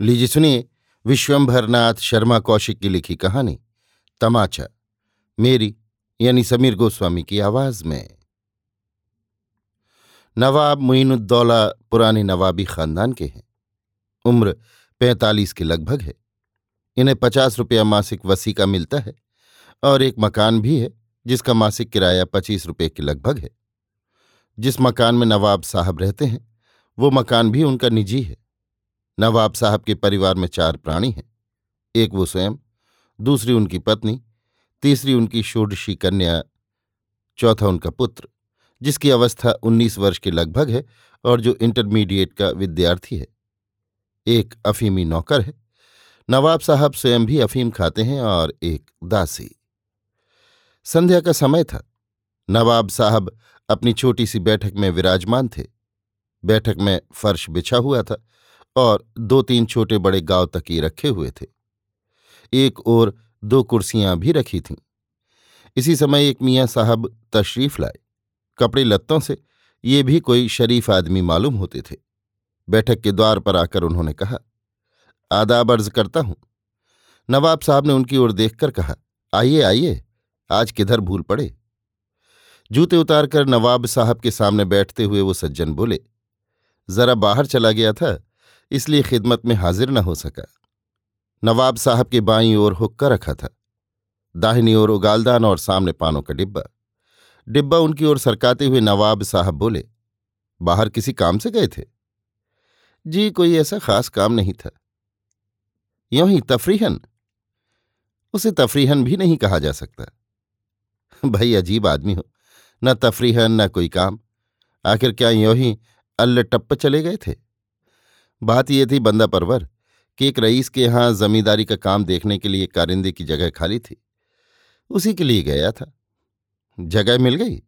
लीजिए सुनिए, विश्वंभरनाथ शर्मा कौशिक की लिखी कहानी, तमाचा, मेरी यानी समीर गोस्वामी की आवाज़ में। नवाब मुइनुद्दौला पुराने नवाबी खानदान के हैं। उम्र पैंतालीस के लगभग है। इन्हें पचास रुपया मासिक वसी का मिलता है और एक मकान भी है, जिसका मासिक किराया पच्चीस रुपये के लगभग है। जिस मकान में नवाब साहब रहते हैं, वो मकान भी उनका निजी है। नवाब साहब के परिवार में चार प्राणी हैं। एक वो स्वयं, दूसरी उनकी पत्नी, तीसरी उनकी षोडशी कन्या, चौथा उनका पुत्र, जिसकी अवस्था उन्नीस वर्ष के लगभग है और जो इंटरमीडिएट का विद्यार्थी है। एक अफीमी नौकर है। नवाब साहब स्वयं भी अफीम खाते हैं और एक दासी। संध्या का समय था। नवाब साहब अपनी छोटी सी बैठक में विराजमान थे। बैठक में फर्श बिछा हुआ था। और दो तीन छोटे बड़े गाँव तकी रखे हुए थे। एक और दो कुर्सियाँ भी रखी थीं। इसी समय एक मियाँ साहब तशरीफ़ लाए। कपड़े लत्तों से ये भी कोई शरीफ आदमी मालूम होते थे। बैठक के द्वार पर आकर उन्होंने कहा, आदाब अर्ज़ करता हूँ। नवाब साहब ने उनकी ओर देखकर कहा, आइए आइए, आज किधर भूल पड़े? जूते उतारकर नवाब साहब के सामने बैठते हुए वो सज्जन बोले, जरा बाहर चला गया था इसलिए खिदमत में हाजिर न हो सका। नवाब साहब के बाईं ओर हुक्का रखा था। दाहिनी ओर उगालदान और सामने पानों का डिब्बा। डिब्बा उनकी ओर सरकाते हुए नवाब साहब बोले, बाहर किसी काम से गए थे? जी, कोई ऐसा खास काम नहीं था। यों ही तफरीहन? उसे तफरीहन भी नहीं कहा जा सकता। भाई, अजीब आदमी हो। न तफरीहन, न कोई काम। आखिर क्या यों ही अल्ल टप्प चले गए थे? बात यह थी बंदा परवर, कि एक रईस के यहाँ जमींदारी का काम देखने के लिए कारिंदे की जगह खाली थी। उसी के लिए गया था। जगह मिल गई?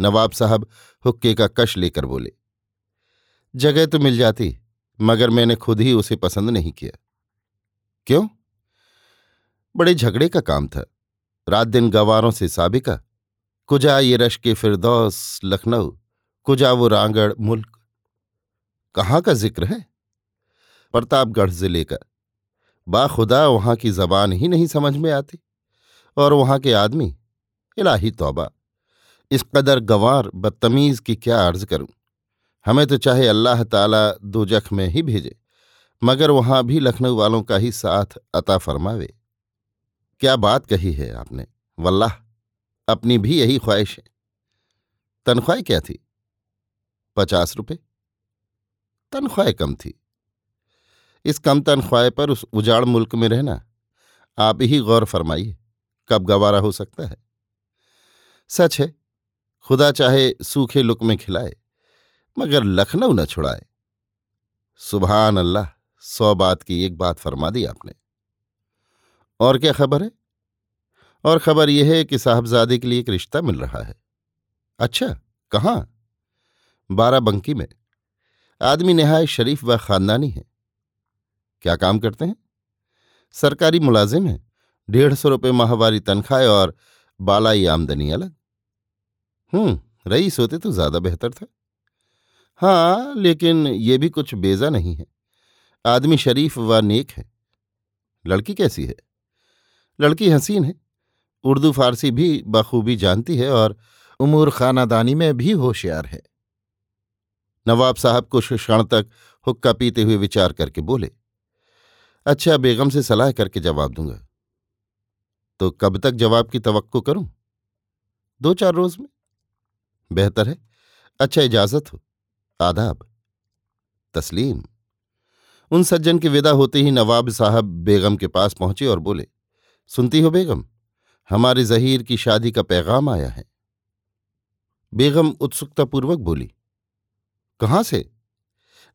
नवाब साहब हुक्के का कश लेकर बोले, जगह तो मिल जाती, मगर मैंने खुद ही उसे पसंद नहीं किया। क्यों? बड़े झगड़े का काम था। रात दिन गवारों से साबिका, कुजा ये रश के फिरदौस लखनऊ, कुजा वो रांगड़ मुल्क। कहाँ का ज़िक्र है? प्रतापगढ़ ज़िले का। बाखुदा वहाँ की जबान ही नहीं समझ में आती और वहाँ के आदमी, इलाही तौबा, इस कदर गंवार बदतमीज की क्या अर्ज़ करूँ? हमें तो चाहे अल्लाह ताला दो जख में ही भेजे, मगर वहाँ भी लखनऊ वालों का ही साथ अता फरमावे। क्या बात कही है आपने? वल्लाह, अपनी भी यही ख्वाहिश है। तनख्वाह क्या थी? पचास रुपये? तनख्वाह कम थी। इस कम तनख्वाह पर उस उजाड़ मुल्क में रहना। आप ही गौर फरमाइए, कब गवारा हो सकता है? सच है, खुदा चाहे सूखे लुक में खिलाए, मगर लखनऊ न छुड़ाए। सुबहान अल्लाह सौ बात की एक बात फरमा दी आपने। और क्या खबर है? और खबर यह है कि साहबजादे के लिए एक रिश्ता मिल रहा है। अच्छा कहाँ? बाराबंकी में। आदमी नहाय शरीफ व खानदानी है। क्या काम करते हैं? सरकारी मुलाजिम हैं, डेढ़ सौ रुपये माहवारी तनख्वाह और बालाई आमदनी अलग। हम्म रईस होते तो ज़्यादा बेहतर था। हाँ लेकिन ये भी कुछ बेजा नहीं है। आदमी शरीफ व नेक है। लड़की कैसी है? लड़की हसीन है। उर्दू फारसी भी बखूबी जानती है और उमूर खानादानी में भी होशियार है। नवाब साहब कुछ क्षण तक हुक्का पीते हुए विचार करके बोले अच्छा बेगम से सलाह करके जवाब दूँगा। तो कब तक जवाब की तवक्को करूँ? दो चार रोज में। बेहतर है। अच्छा इजाज़त हो। आदाब। तस्लीम। उन सज्जन के विदा होते ही नवाब साहब बेगम के पास पहुँचे और बोले, सुनती हो बेगम, हमारे जहीर की शादी का पैगाम आया है। बेगम उत्सुकतापूर्वक बोली, कहाँ से?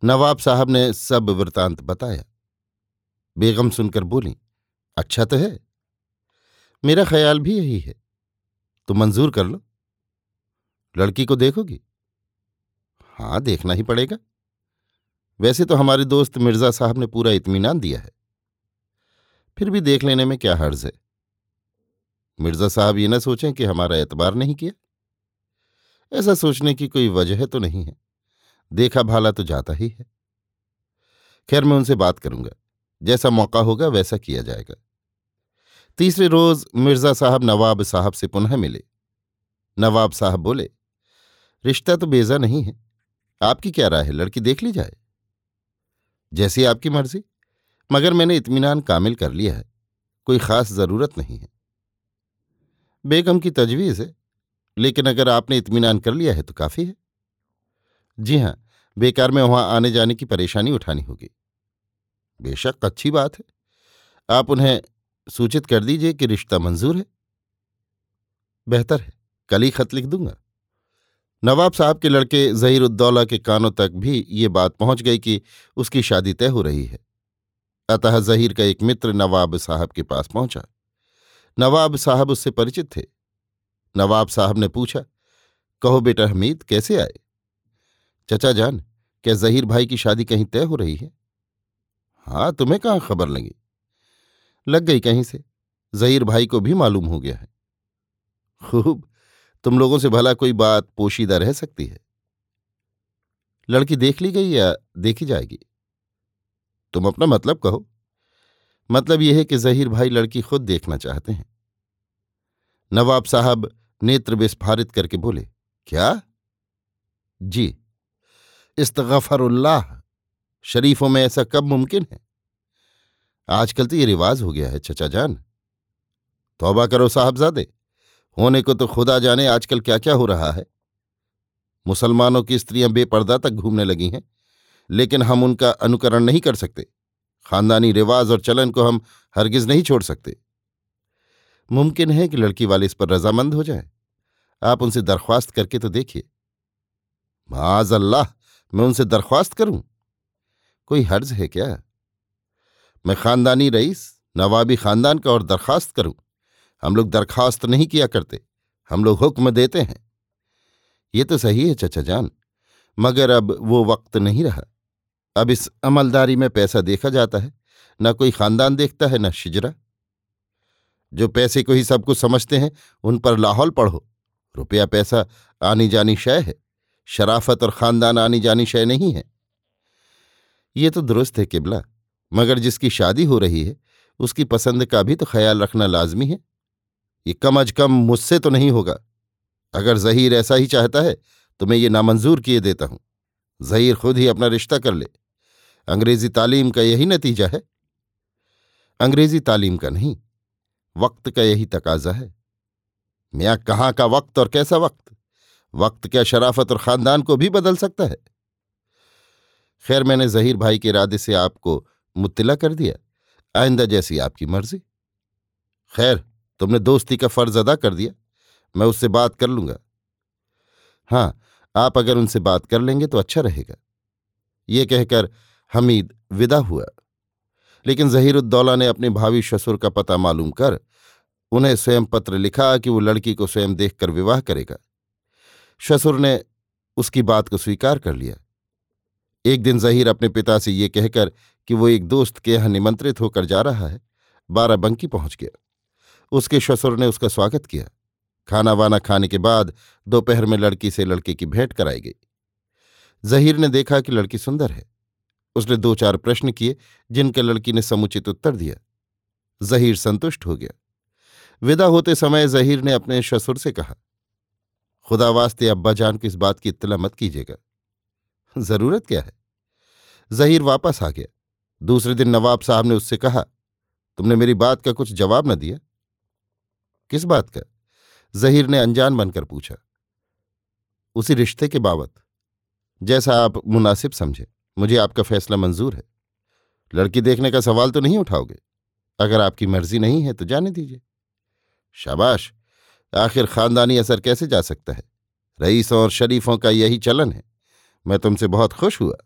नवाब साहब ने सब वृतांत बताया। बेगम सुनकर बोली अच्छा तो है। मेरा ख्याल भी यही है। तो मंजूर कर लो। लड़की को देखोगी? हाँ देखना ही पड़ेगा। वैसे तो हमारे दोस्त मिर्ज़ा साहब ने पूरा इत्मीनान दिया है। फिर भी देख लेने में क्या हर्ज है? मिर्ज़ा साहब ये न सोचें कि हमारा एतबार नहीं किया। ऐसा सोचने की कोई वजह तो नहीं है। देखा भाला तो जाता ही है। खैर, मैं उनसे बात करूँगा। जैसा मौका होगा वैसा किया जाएगा। तीसरे रोज मिर्ज़ा साहब नवाब साहब से पुनः मिले। नवाब साहब बोले, रिश्ता तो बेजा नहीं है। आपकी क्या राय है? लड़की देख ली जाए। जैसी आपकी मर्ज़ी, मगर मैंने इत्मीनान कामिल कर लिया है। कोई खास ज़रूरत नहीं है। बेगम की तजवीज़ है, लेकिन अगर आपने इत्मीनान कर लिया है तो काफ़ी है। जी हाँ, बेकार में वहाँ आने जाने की परेशानी उठानी होगी। बेशक अच्छी बात है। आप उन्हें सूचित कर दीजिए कि रिश्ता मंजूर है। बेहतर है, कल ही खत लिख दूँगा। नवाब साहब के लड़के जहीर उद्दौला के कानों तक भी ये बात पहुँच गई कि उसकी शादी तय हो रही है। अतः जहीर का एक मित्र नवाब साहब के पास पहुँचा। नवाब साहब उससे परिचित थे। नवाब साहब ने पूछा, कहो बेटा हमीद, कैसे आए? चचा जान, क्या जहीर भाई की शादी कहीं तय हो रही है? हाँ तुम्हें कहाँ खबर लगी? लग गई कहीं से। जहीर भाई को भी मालूम हो गया है। खूब, तुम लोगों से भला कोई बात पोशीदा रह सकती है। लड़की देख ली गई या देखी जाएगी? तुम अपना मतलब कहो। मतलब यह है कि जहीर भाई लड़की खुद देखना चाहते हैं। नवाब साहब नेत्र विस्फारित करके बोले, क्या? जी, इस्तगफरुल्लाह। शरीफों में ऐसा कब मुमकिन है? आजकल तो ये रिवाज हो गया है, चचा जान। तौबा करो साहबजादे। होने को तो खुदा जाने आजकल क्या क्या हो रहा है। मुसलमानों की स्त्रियाँ बेपर्दा तक घूमने लगी हैं, लेकिन हम उनका अनुकरण नहीं कर सकते। खानदानी रिवाज और चलन को हम हरगिज नहीं छोड़ सकते। मुमकिन है कि लड़की वाले इस पर रजामंद हो जाए। आप उनसे दरख्वास्त करके तो देखिए। माज अल्लाह मैं उनसे दरख्वास्त करूँ? कोई हर्ज है क्या? मैं खानदानी रईस, नवाबी खानदान का और दरखास्त करूँ। हम लोग दरखास्त नहीं किया करते, हम लोग हुक्म देते हैं। ये तो सही है चचा जान, मगर अब वो वक्त नहीं रहा। अब इस अमलदारी में पैसा देखा जाता है, न कोई खानदान देखता है, न शिजरा। जो पैसे को ही सब कुछ समझते हैं, उन पर लाहौल पढ़ो। रुपया पैसा आनी जानी शय है, शराफत और खानदान आनी जानी शय नहीं है। ये तो दुरुस्त है किबला। मगर जिसकी शादी हो रही है, उसकी पसंद का भी तो ख्याल रखना लाजमी है। ये कम अज कम मुझसे तो नहीं होगा। अगर जहीर ऐसा ही चाहता है तो मैं ये नामंजूर किए देता हूँ। जहीर खुद ही अपना रिश्ता कर ले। अंग्रेज़ी तालीम का यही नतीजा है। अंग्रेज़ी तालीम का नहीं, वक्त का यही तकाजा है। मियाँ कहाँ का वक्त और कैसा वक्त? वक्त क्या शराफत और खानदान को भी बदल सकता है? खैर मैंने जहीर भाई के इरादे से आपको मुत्तला कर दिया, आइंदा जैसी आपकी मर्ज़ी। खैर, तुमने दोस्ती का फ़र्ज़ अदा कर दिया, मैं उससे बात कर लूँगा। हाँ आप अगर उनसे बात कर लेंगे तो अच्छा रहेगा। ये कहकर हमीद विदा हुआ। लेकिन जहीरुद्दौला ने अपने भावी ससुर का पता मालूम कर उन्हें स्वयं पत्र लिखा कि वो लड़की को स्वयं देखकर विवाह करेगा। ससुर ने उसकी बात को स्वीकार कर लिया। एक दिन जहीर अपने पिता से ये कहकर कि वो एक दोस्त के यहाँ निमंत्रित होकर जा रहा है बाराबंकी पहुँच गया। उसके ससुर ने उसका स्वागत किया। खाना वाना खाने के बाद दोपहर में लड़की से लड़के की भेंट कराई गई। जहीर ने देखा कि लड़की सुंदर है। उसने दो चार प्रश्न किए, जिनके लड़की ने समुचित उत्तर दिया। जहीर संतुष्ट हो गया। विदा होते समय जहीर ने अपने ससुर से कहा, खुदा वास्ते अब्बा जान को इस बात की इत्तला मत कीजिएगा। ज़रूरत क्या है? जहीर वापस आ गया। दूसरे दिन नवाब साहब ने उससे कहा, तुमने मेरी बात का कुछ जवाब न दिया? किस बात का? जहीर ने अनजान बनकर पूछा। उसी रिश्ते के बाबत। जैसा आप मुनासिब समझे। मुझे आपका फैसला मंजूर है। लड़की देखने का सवाल तो नहीं उठाओगे। अगर आपकी मर्ज़ी नहीं है तो जाने दीजिए। शाबाश! आखिर खानदानी असर कैसे जा सकता है? रईसों और शरीफों का यही चलन है। मैं तुमसे बहुत खुश हुआ।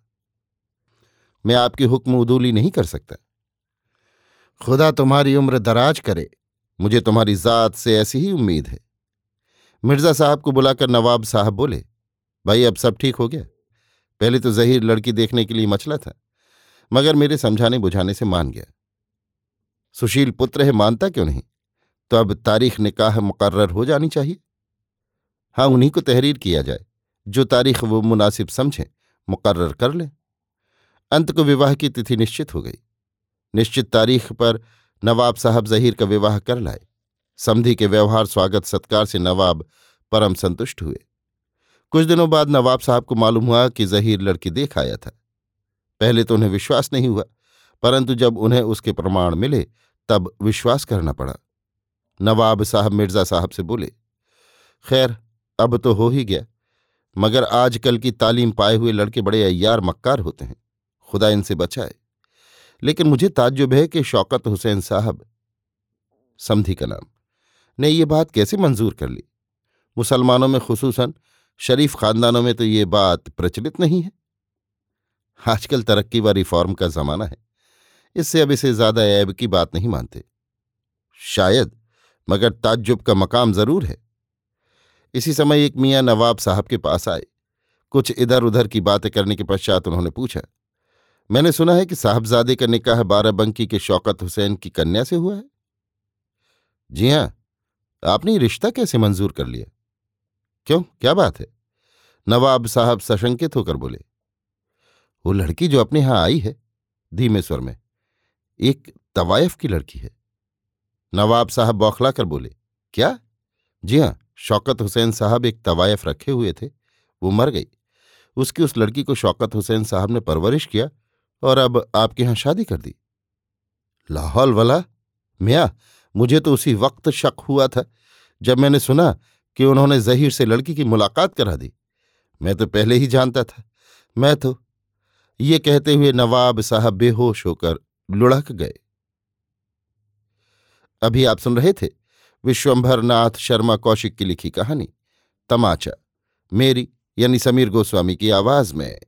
मैं आपकी हुक्म उदूली नहीं कर सकता। खुदा तुम्हारी उम्र दराज करे, मुझे तुम्हारी जात से ऐसी ही उम्मीद है। मिर्ज़ा साहब को बुलाकर नवाब साहब बोले, भाई अब सब ठीक हो गया। पहले तो जहीर लड़की देखने के लिए मचला था, मगर मेरे समझाने बुझाने से मान गया। सुशील पुत्र है, मानता क्यों नहीं? तो अब तारीख निकाह मुकर्र हो जानी चाहिए। हाँ उन्हीं को तहरीर किया जाए। जो तारीख वो मुनासिब समझें मुकर्र कर लें। अंत को विवाह की तिथि निश्चित हो गई। निश्चित तारीख पर नवाब साहब जहीर का विवाह कर लाए। समधि के व्यवहार, स्वागत, सत्कार से नवाब परम संतुष्ट हुए। कुछ दिनों बाद नवाब साहब को मालूम हुआ कि जहीर लड़की देख आया था। पहले तो उन्हें विश्वास नहीं हुआ, परंतु जब उन्हें उसके प्रमाण मिले, तब विश्वास करना पड़ा। नवाब साहब मिर्ज़ा साहब से बोले, खैर, अब तो हो ही गया। मगर आजकल की तालीम पाए हुए लड़के बड़े अय्यार मक्कार होते हैं। खुदा इनसे बचाए। लेकिन मुझे ताज्जुब है कि शौकत हुसैन साहब, समधी का नाम ने ये बात कैसे मंजूर कर ली? मुसलमानों में खसूसन, शरीफ खानदानों में तो ये बात प्रचलित नहीं है। आजकल तरक्की व रिफॉर्म का जमाना है। इससे अब इसे ज़्यादा ऐब की बात नहीं मानते। शायद, मगर ताज्जुब का मकाम ज़रूर है। इसी समय एक मियाँ नवाब साहब के पास आए। कुछ इधर उधर की बातें करने के पश्चात उन्होंने पूछा, मैंने सुना है कि साहबजादे का निकाह बाराबंकी के शौकत हुसैन की कन्या से हुआ है? जी हाँ। आपने रिश्ता कैसे मंजूर कर लिया? क्यों? क्या बात है? नवाब साहब सशंकित होकर बोले, वो लड़की जो अपने यहाँ आई है, धीमे स्वर में, एक तवायफ की लड़की है। नवाब साहब बौखला कर बोले, क्या? जी हाँ। शौकत हुसैन साहब एक तवायफ रखे हुए थे। वो मर गई। उसकी उस लड़की को शौकत हुसैन साहब ने परवरिश किया और अब आपके यहाँ शादी कर दी। लाहौल वाला, मिया, मुझे तो उसी वक्त शक हुआ था जब मैंने सुना कि उन्होंने जहीर से लड़की की मुलाकात करा दी। मैं तो पहले ही जानता था। मैं तो ये कहते हुए नवाब साहब बेहोश होकर लुढ़क गए। अभी आप सुन रहे थे विश्वंभर नाथ शर्मा कौशिक की लिखी कहानी, तमाचा। मेरी यानी समीर गोस्वामी की आवाज़ में